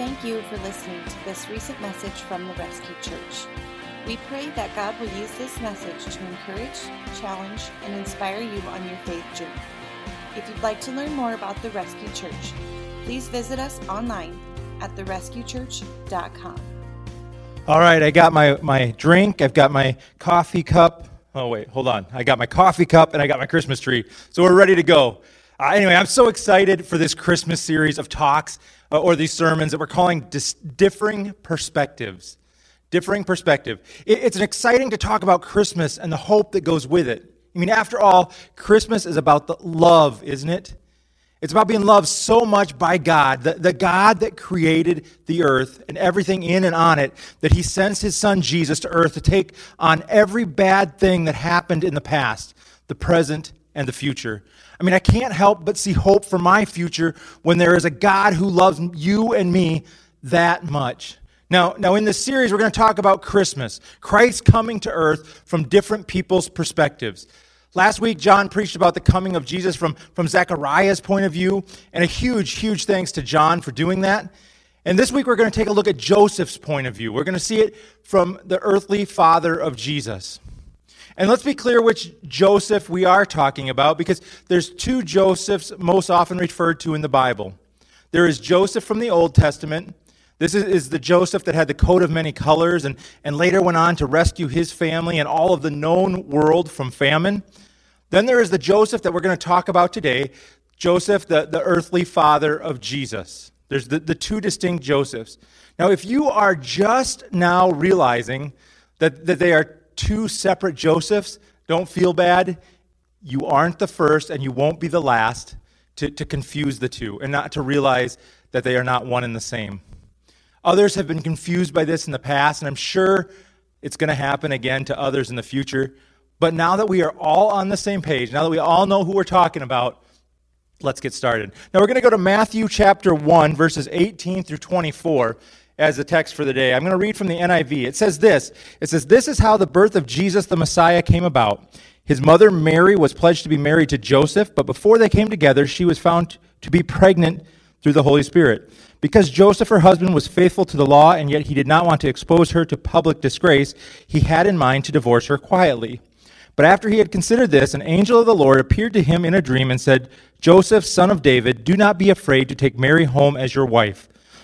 thank you for listening to this recent message from the Rescue Church. We pray that God will use this message to encourage, challenge, and inspire you on your faith journey. If you'd like to learn more about the Rescue Church, please visit us online at therescuechurch.com. All right, I got my, my drink, I've got my coffee cup. Oh, wait, hold on. I got my coffee cup and I got my Christmas tree. So we're ready to go. Uh, anyway, I'm so excited for this Christmas series of talks Uh, or these sermons that we're calling dis- Differing Perspectives. Differing Perspective. It, it's exciting to talk about Christmas and the hope that goes with it. I mean, after all, Christmas is about the love, isn't it? It's about being loved so much by God, the, the God that created the earth and everything in and on it, that he sends his son Jesus to earth to take on every bad thing that happened in the past, the present, and the future. I mean, I can't help but see hope for my future when there is a God who loves you and me that much. Now, now in this series, we're going to talk about Christmas, Christ coming to earth from different people's perspectives. Last week, John preached about the coming of Jesus from, from Zechariah's point of view, and a huge, huge thanks to John for doing that. And this week, we're going to take a look at Joseph's point of view. We're going to see it from the earthly father of Jesus. And let's be clear which Joseph we are talking about, because there's two Josephs most often referred to in the Bible. There is Joseph from the Old Testament. This is, is the Joseph that had the coat of many colors and, and later went on to rescue his family and all of the known world from famine. Then there is the Joseph that we're going to talk about today, Joseph, the, the earthly father of Jesus. There's the, the two distinct Josephs. Now, if you are just now realizing that, that they are two separate Josephs, don't feel bad. You aren't the first and you won't be the last to, to confuse the two and not to realize that they are not one and the same. Others have been confused by this in the past, and I'm sure it's going to happen again to others in the future. But now that we are all on the same page, now that we all know who we're talking about, let's get started. Now we're going to go to Matthew chapter 1, verses 18 through 24 as the text for the day. I'm going to read from the NIV. It says this It says, This is how the birth of Jesus the Messiah came about. His mother Mary was pledged to be married to Joseph, but before they came together, she was found to be pregnant through the Holy Spirit. Because Joseph, her husband, was faithful to the law, and yet he did not want to expose her to public disgrace, he had in mind to divorce her quietly. But after he had considered this, an angel of the Lord appeared to him in a dream and said, Joseph, son of David, do not be afraid to take Mary home as your wife,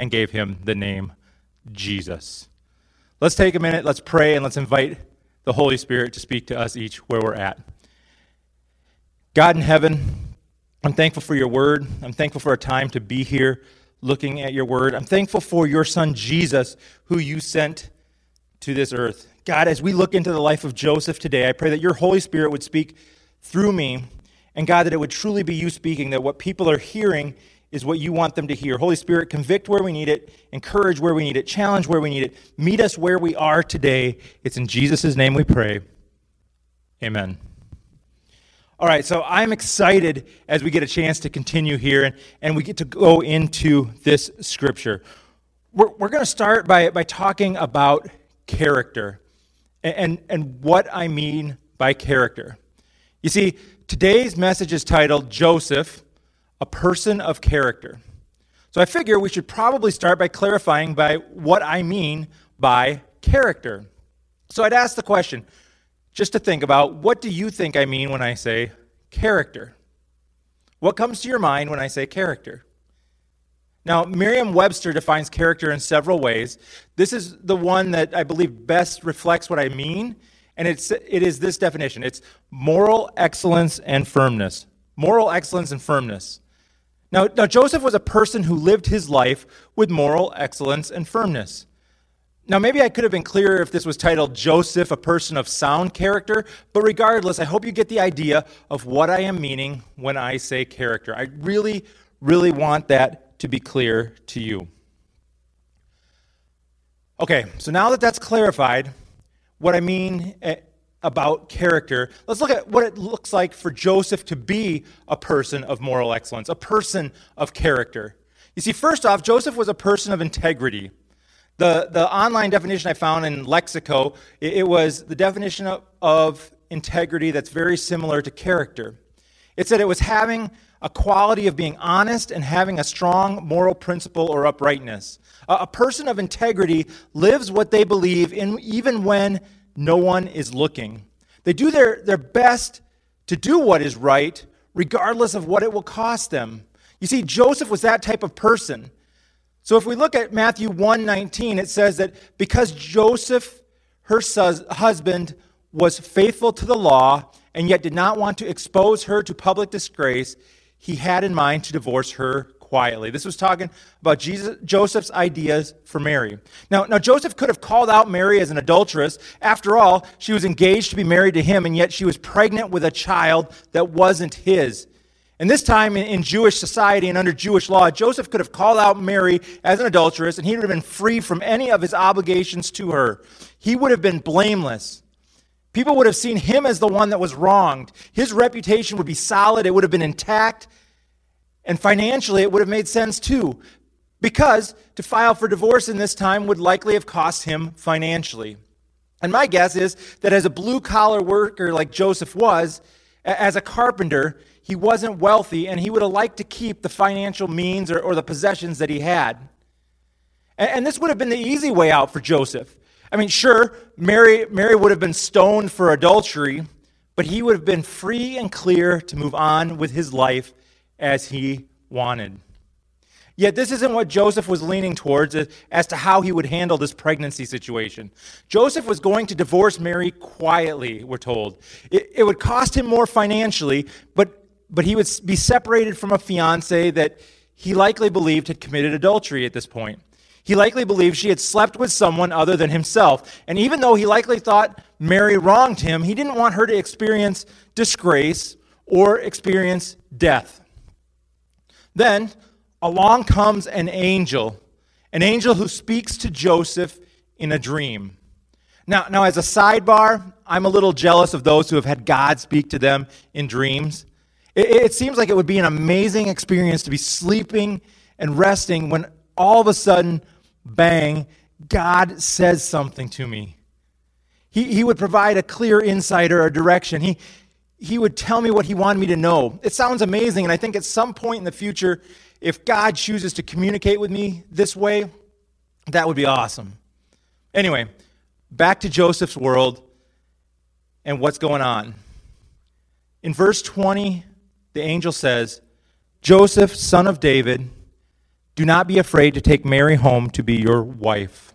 and gave him the name Jesus. Let's take a minute, let's pray, and let's invite the Holy Spirit to speak to us each where we're at. God in heaven, I'm thankful for your word. I'm thankful for a time to be here looking at your word. I'm thankful for your son Jesus, who you sent to this earth. God, as we look into the life of Joseph today, I pray that your Holy Spirit would speak through me, and God, that it would truly be you speaking, that what people are hearing is what you want them to hear. Holy Spirit, convict where we need it, encourage where we need it, challenge where we need it, meet us where we are today. It's in Jesus' name we pray. Amen. All right, so I'm excited as we get a chance to continue here and, and we get to go into this scripture. We're, we're going to start by, by talking about character and, and what I mean by character. You see, today's message is titled Joseph, a person of character. So I figure we should probably start by clarifying by what I mean by character. So I'd ask the question, just to think about, what do you think I mean when I say character? What comes to your mind when I say character? Now, Merriam Webster defines character in several ways. This is the one that I believe best reflects what I mean, and it's, it is this definition it's moral excellence and firmness. Moral excellence and firmness. Now, now, Joseph was a person who lived his life with moral excellence and firmness. Now, maybe I could have been clearer if this was titled Joseph, a person of sound character, but regardless, I hope you get the idea of what I am meaning when I say character. I really, really want that to be clear to you. Okay, so now that that's clarified, what I mean eh, about character, let's look at what it looks like for Joseph to be a person of moral excellence, a person of character. You see, first off, Joseph was a person of integrity. The, the online definition I found in Lexico, it, it was the definition of, of integrity that's very similar to character. It said it was having a quality of being honest and having a strong moral principle or uprightness. A, a person of integrity lives what they believe in even when no one is looking. They do their, their best to do what is right, regardless of what it will cost them. You see, Joseph was that type of person. So if we look at Matthew 1:19, it says that because Joseph, her husband, was faithful to the law and yet did not want to expose her to public disgrace, he had in mind to divorce her quietly. This was talking about Jesus, Joseph's ideas for Mary. Now, now, Joseph could have called out Mary as an adulteress. After all, she was engaged to be married to him, and yet she was pregnant with a child that wasn't his. And this time in, in Jewish society and under Jewish law, Joseph could have called out Mary as an adulteress, and he would have been free from any of his obligations to her. He would have been blameless. People would have seen him as the one that was wronged. His reputation would be solid, it would have been intact, and financially, it would have made sense too, because to file for divorce in this time would likely have cost him financially. And my guess is that as a blue collar worker like Joseph was, as a carpenter, he wasn't wealthy and he would have liked to keep the financial means or, or the possessions that he had. And, and this would have been the easy way out for Joseph. I mean, sure, Mary, Mary would have been stoned for adultery, but he would have been free and clear to move on with his life as he wanted. Yet, this isn't what Joseph was leaning towards as to how he would handle this pregnancy situation. Joseph was going to divorce Mary quietly, we're told. It, it would cost him more financially, but, but he would be separated from a fiance that he likely believed had committed adultery at this point. He likely believed she had slept with someone other than himself. And even though he likely thought Mary wronged him, he didn't want her to experience disgrace or experience death. Then along comes an angel, an angel who speaks to Joseph in a dream. Now, now, as a sidebar, I'm a little jealous of those who have had God speak to them in dreams. It, it seems like it would be an amazing experience to be sleeping and resting when all of a sudden, bang, God says something to me. He, he would provide a clear insight or a direction. He, he would tell me what he wanted me to know. It sounds amazing, and I think at some point in the future, if God chooses to communicate with me this way, that would be awesome. Anyway, back to Joseph's world and what's going on. In verse 20, the angel says, Joseph, son of David, do not be afraid to take Mary home to be your wife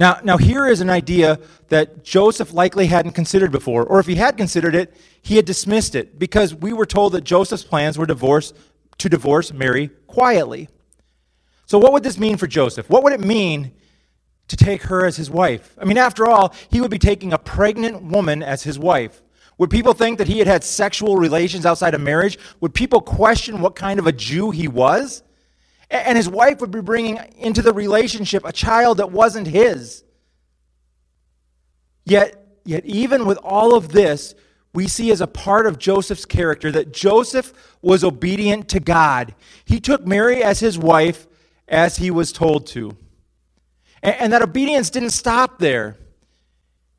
now, now here is an idea that Joseph likely hadn't considered before, or if he had considered it, he had dismissed it because we were told that Joseph's plans were divorce, to divorce Mary quietly. So, what would this mean for Joseph? What would it mean to take her as his wife? I mean, after all, he would be taking a pregnant woman as his wife. Would people think that he had had sexual relations outside of marriage? Would people question what kind of a Jew he was? And his wife would be bringing into the relationship a child that wasn't his. Yet, yet even with all of this, we see as a part of Joseph's character that Joseph was obedient to God. He took Mary as his wife as he was told to. And, and that obedience didn't stop there.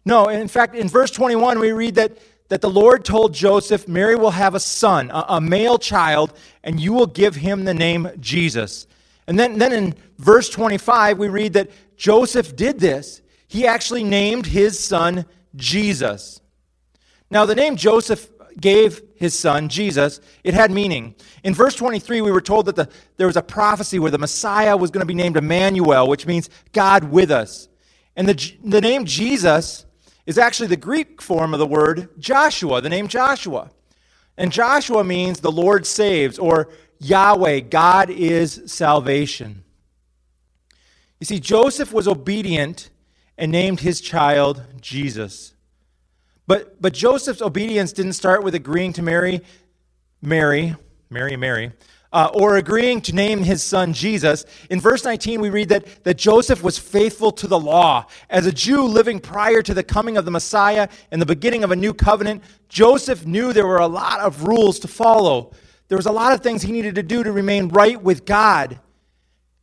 No, in fact, in verse 21, we read that that the Lord told Joseph, Mary will have a son, a, a, male child, and you will give him the name Jesus. And then, then in verse 25, we read that Joseph did this. He actually named his son Jesus. Now, the name Joseph gave his son, Jesus, it had meaning. In verse 23, we were told that the, there was a prophecy where the Messiah was going to be named Emmanuel, which means God with us. And the, the name Jesus is actually the Greek form of the word Joshua, the name Joshua. And Joshua means the Lord saves, or Yahweh, God is salvation. You see, Joseph was obedient and named his child Jesus. But, but Joseph's obedience didn't start with agreeing to marry Mary, Mary, Mary, uh, or agreeing to name his son Jesus. In verse 19, we read that, that Joseph was faithful to the law. As a Jew living prior to the coming of the Messiah and the beginning of a new covenant, Joseph knew there were a lot of rules to follow. There was a lot of things he needed to do to remain right with God,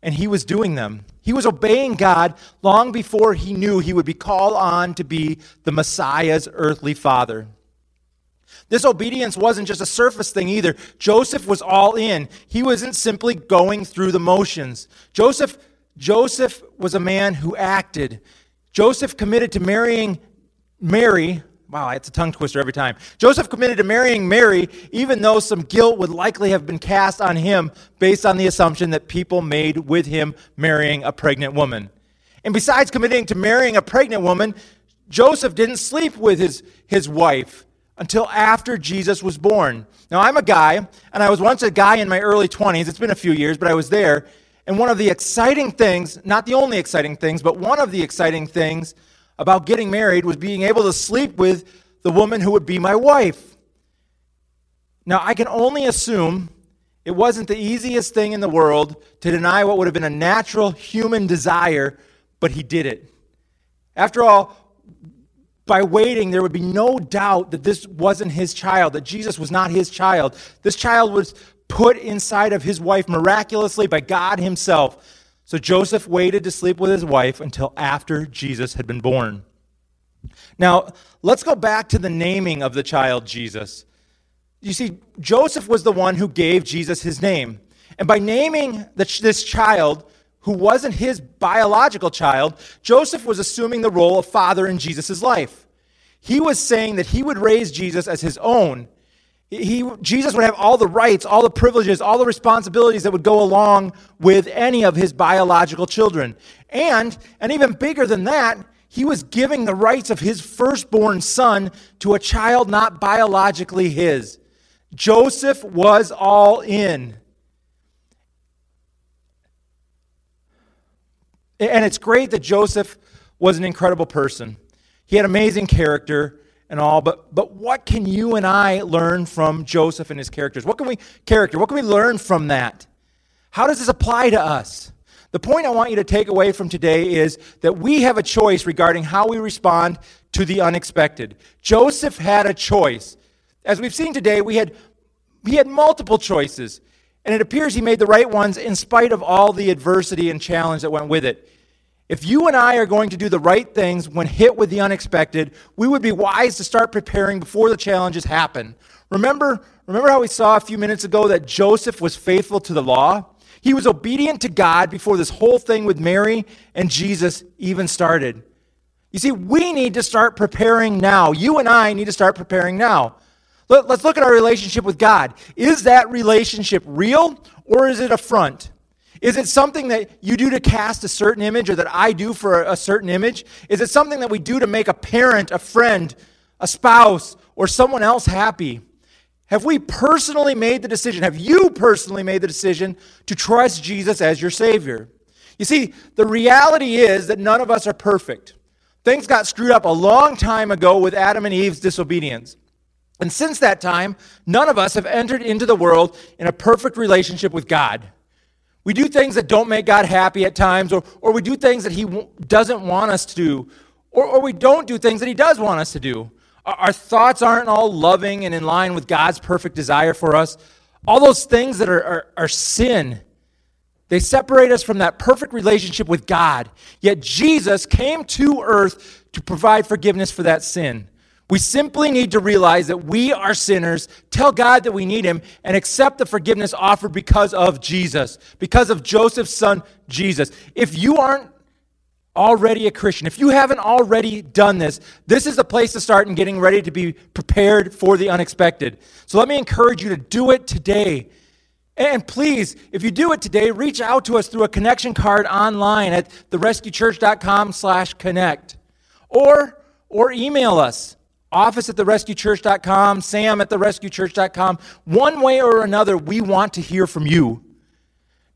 and he was doing them. He was obeying God long before he knew he would be called on to be the Messiah's earthly father. This obedience wasn't just a surface thing either. Joseph was all in. He wasn't simply going through the motions. Joseph, Joseph was a man who acted. Joseph committed to marrying Mary. Wow, it's a tongue twister every time. Joseph committed to marrying Mary, even though some guilt would likely have been cast on him based on the assumption that people made with him marrying a pregnant woman. And besides committing to marrying a pregnant woman, Joseph didn't sleep with his, his wife until after Jesus was born. Now, I'm a guy, and I was once a guy in my early 20s. It's been a few years, but I was there. And one of the exciting things, not the only exciting things, but one of the exciting things about getting married was being able to sleep with the woman who would be my wife. Now, I can only assume it wasn't the easiest thing in the world to deny what would have been a natural human desire, but he did it. After all, by waiting, there would be no doubt that this wasn't his child, that Jesus was not his child. This child was put inside of his wife miraculously by God himself. So Joseph waited to sleep with his wife until after Jesus had been born. Now, let's go back to the naming of the child Jesus. You see, Joseph was the one who gave Jesus his name. And by naming this child, who wasn't his biological child, Joseph was assuming the role of father in Jesus' life. He was saying that he would raise Jesus as his own. He, Jesus would have all the rights, all the privileges, all the responsibilities that would go along with any of his biological children. And, and even bigger than that, he was giving the rights of his firstborn son to a child not biologically his. Joseph was all in. And it's great that Joseph was an incredible person. He had amazing character and all, but, but what can you and I learn from Joseph and his characters? What can we character? What can we learn from that? How does this apply to us? The point I want you to take away from today is that we have a choice regarding how we respond to the unexpected. Joseph had a choice. As we've seen today, we had, he had multiple choices. And it appears he made the right ones in spite of all the adversity and challenge that went with it. If you and I are going to do the right things when hit with the unexpected, we would be wise to start preparing before the challenges happen. Remember, remember how we saw a few minutes ago that Joseph was faithful to the law? He was obedient to God before this whole thing with Mary and Jesus even started. You see, we need to start preparing now. You and I need to start preparing now. Let, us look at our relationship with God. Is that relationship real or is it a front? Is it something that you do to cast a certain image or that I do for a certain image? Is it something that we do to make a parent, a friend, a spouse, or someone else happy? Have we personally made the decision? Have you personally made the decision to trust Jesus as your Savior? You see, the reality is that none of us are perfect. Things got screwed up a long time ago with Adam and Eve's disobedience. And since that time, none of us have entered into the world in a perfect relationship with God. We do things that don't make God happy at times, or, or we do things that He w- doesn't want us to do, or, or we don't do things that He does want us to do. Our, our thoughts aren't all loving and in line with God's perfect desire for us. All those things that are, are, are sin, they separate us from that perfect relationship with God. Yet Jesus came to earth to provide forgiveness for that sin. We simply need to realize that we are sinners, tell God that we need Him, and accept the forgiveness offered because of Jesus, because of Joseph's son, Jesus. If you aren't already a Christian, if you haven't already done this, this is the place to start in getting ready to be prepared for the unexpected. So let me encourage you to do it today. And please, if you do it today, reach out to us through a connection card online at therescuechurch.com slash connect. Or, or email us office at therescuechurch.com, sam at therescuechurch.com. One way or another, we want to hear from you.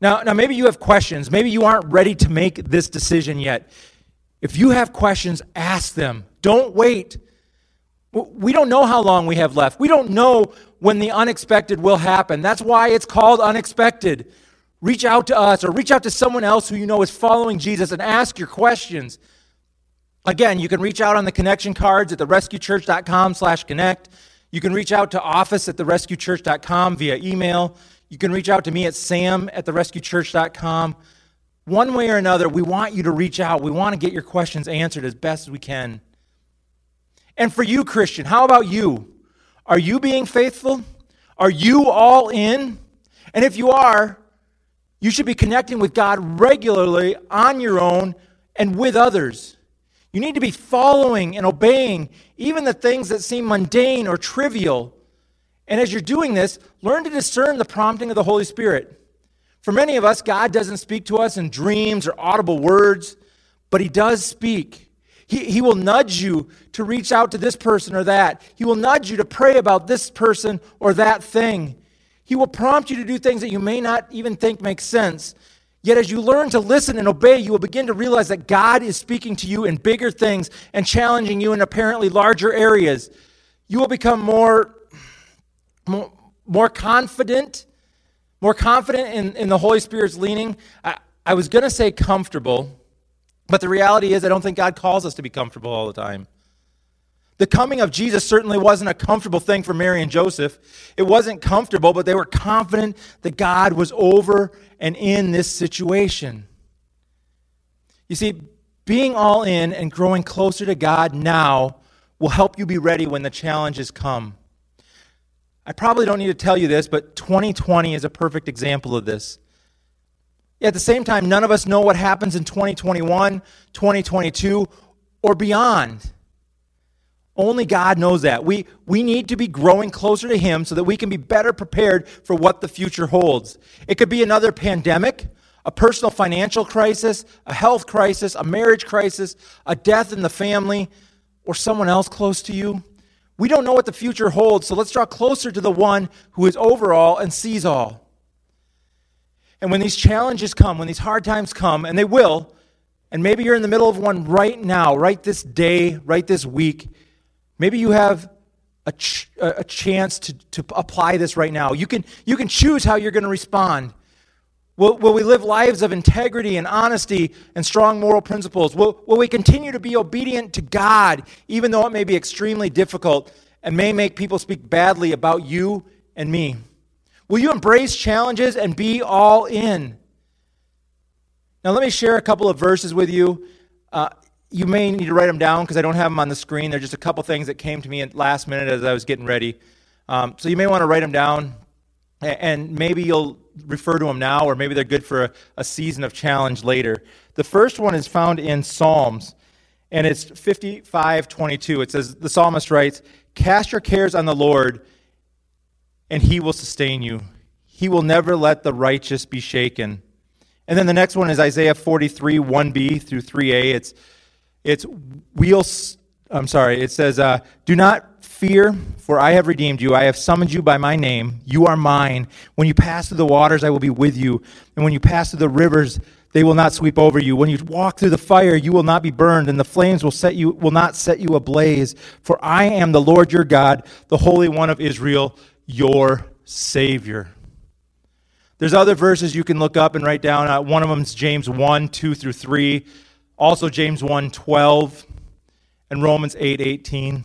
Now, now, maybe you have questions. Maybe you aren't ready to make this decision yet. If you have questions, ask them. Don't wait. We don't know how long we have left. We don't know when the unexpected will happen. That's why it's called unexpected. Reach out to us or reach out to someone else who you know is following Jesus and ask your questions. Again, you can reach out on the connection cards at therescuechurch.com slash connect. You can reach out to office at therescuechurch.com via email. You can reach out to me at sam at therescuechurch.com. One way or another, we want you to reach out. We want to get your questions answered as best as we can. And for you, Christian, how about you? Are you being faithful? Are you all in? And if you are, you should be connecting with God regularly on your own and with others. You need to be following and obeying even the things that seem mundane or trivial. And as you're doing this, learn to discern the prompting of the Holy Spirit. For many of us, God doesn't speak to us in dreams or audible words, but He does speak. He, he will nudge you to reach out to this person or that. He will nudge you to pray about this person or that thing. He will prompt you to do things that you may not even think make sense. Yet, as you learn to listen and obey, you will begin to realize that God is speaking to you in bigger things and challenging you in apparently larger areas. You will become more, more, more confident, more confident in, in the Holy Spirit's leaning. I, I was going to say comfortable, but the reality is, I don't think God calls us to be comfortable all the time. The coming of Jesus certainly wasn't a comfortable thing for Mary and Joseph. It wasn't comfortable, but they were confident that God was over and in this situation. You see, being all in and growing closer to God now will help you be ready when the challenges come. I probably don't need to tell you this, but 2020 is a perfect example of this. At the same time, none of us know what happens in 2021, 2022, or beyond. Only God knows that. We, we need to be growing closer to Him so that we can be better prepared for what the future holds. It could be another pandemic, a personal financial crisis, a health crisis, a marriage crisis, a death in the family, or someone else close to you. We don't know what the future holds, so let's draw closer to the one who is over all and sees all. And when these challenges come, when these hard times come, and they will, and maybe you're in the middle of one right now, right this day, right this week, Maybe you have a, ch- a chance to, to apply this right now. You can, you can choose how you're going to respond. Will, will we live lives of integrity and honesty and strong moral principles? Will, will we continue to be obedient to God, even though it may be extremely difficult and may make people speak badly about you and me? Will you embrace challenges and be all in? Now, let me share a couple of verses with you. Uh, you may need to write them down because I don't have them on the screen. They're just a couple things that came to me at last minute as I was getting ready. Um, so you may want to write them down, and maybe you'll refer to them now, or maybe they're good for a, a season of challenge later. The first one is found in Psalms, and it's 55:22. It says the psalmist writes, "Cast your cares on the Lord, and He will sustain you. He will never let the righteous be shaken." And then the next one is Isaiah 43, 1b through 3a. It's it's wheels, I'm sorry, it says, uh, Do not fear, for I have redeemed you. I have summoned you by my name. You are mine. When you pass through the waters, I will be with you. And when you pass through the rivers, they will not sweep over you. When you walk through the fire, you will not be burned, and the flames will set you will not set you ablaze. For I am the Lord your God, the Holy One of Israel, your Savior. There's other verses you can look up and write down. Uh, one of them is James 1, 2 through 3. Also James 1:12 and Romans 8:18.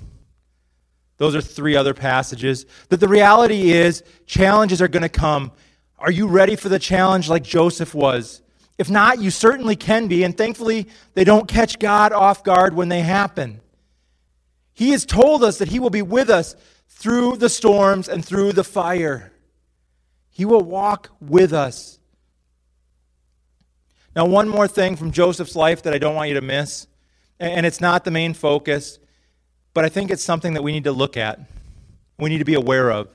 Those are three other passages. That the reality is challenges are going to come. Are you ready for the challenge like Joseph was? If not, you certainly can be, and thankfully they don't catch God off guard when they happen. He has told us that He will be with us through the storms and through the fire. He will walk with us. Now, one more thing from Joseph's life that I don't want you to miss, and it's not the main focus, but I think it's something that we need to look at, we need to be aware of.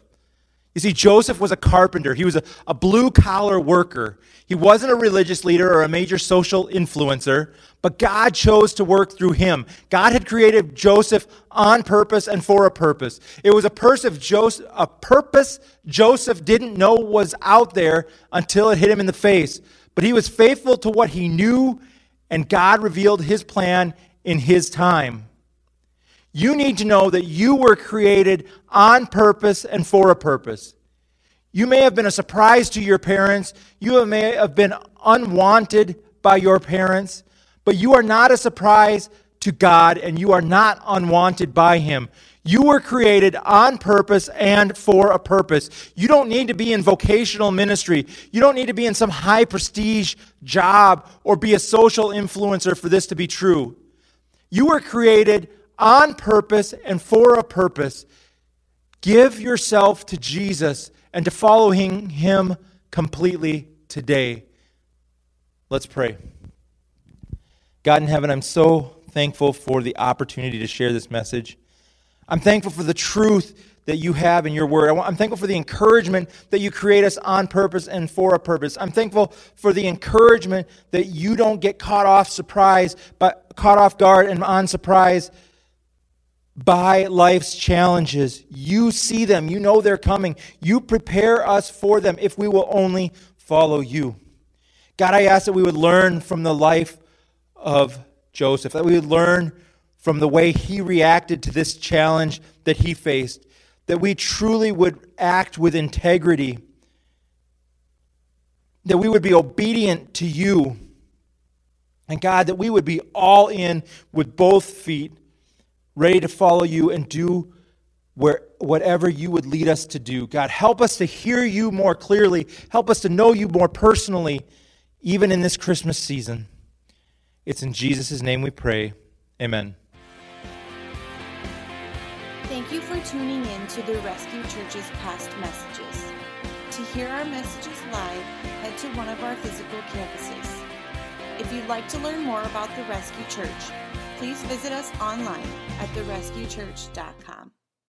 You see, Joseph was a carpenter. He was a, a blue collar worker. He wasn't a religious leader or a major social influencer, but God chose to work through him. God had created Joseph on purpose and for a purpose. It was a, Joseph, a purpose Joseph didn't know was out there until it hit him in the face. But he was faithful to what he knew, and God revealed his plan in his time. You need to know that you were created on purpose and for a purpose. You may have been a surprise to your parents. You may have been unwanted by your parents, but you are not a surprise to God and you are not unwanted by Him. You were created on purpose and for a purpose. You don't need to be in vocational ministry. You don't need to be in some high prestige job or be a social influencer for this to be true. You were created on purpose and for a purpose. Give yourself to Jesus and to following him completely today. Let's pray. God in heaven, I'm so thankful for the opportunity to share this message. I'm thankful for the truth that you have in your word. I'm thankful for the encouragement that you create us on purpose and for a purpose. I'm thankful for the encouragement that you don't get caught off surprise, but caught off guard and on surprise by life's challenges. You see them, you know they're coming. You prepare us for them if we will only follow you. God, I ask that we would learn from the life of Joseph, that we would learn from the way he reacted to this challenge that he faced, that we truly would act with integrity, that we would be obedient to you. And God, that we would be all in with both feet ready to follow you and do where, whatever you would lead us to do. God, help us to hear you more clearly. Help us to know you more personally, even in this Christmas season. It's in Jesus' name we pray. Amen. Tuning in to the Rescue Church's past messages. To hear our messages live, head to one of our physical campuses. If you'd like to learn more about the Rescue Church, please visit us online at therescuechurch.com.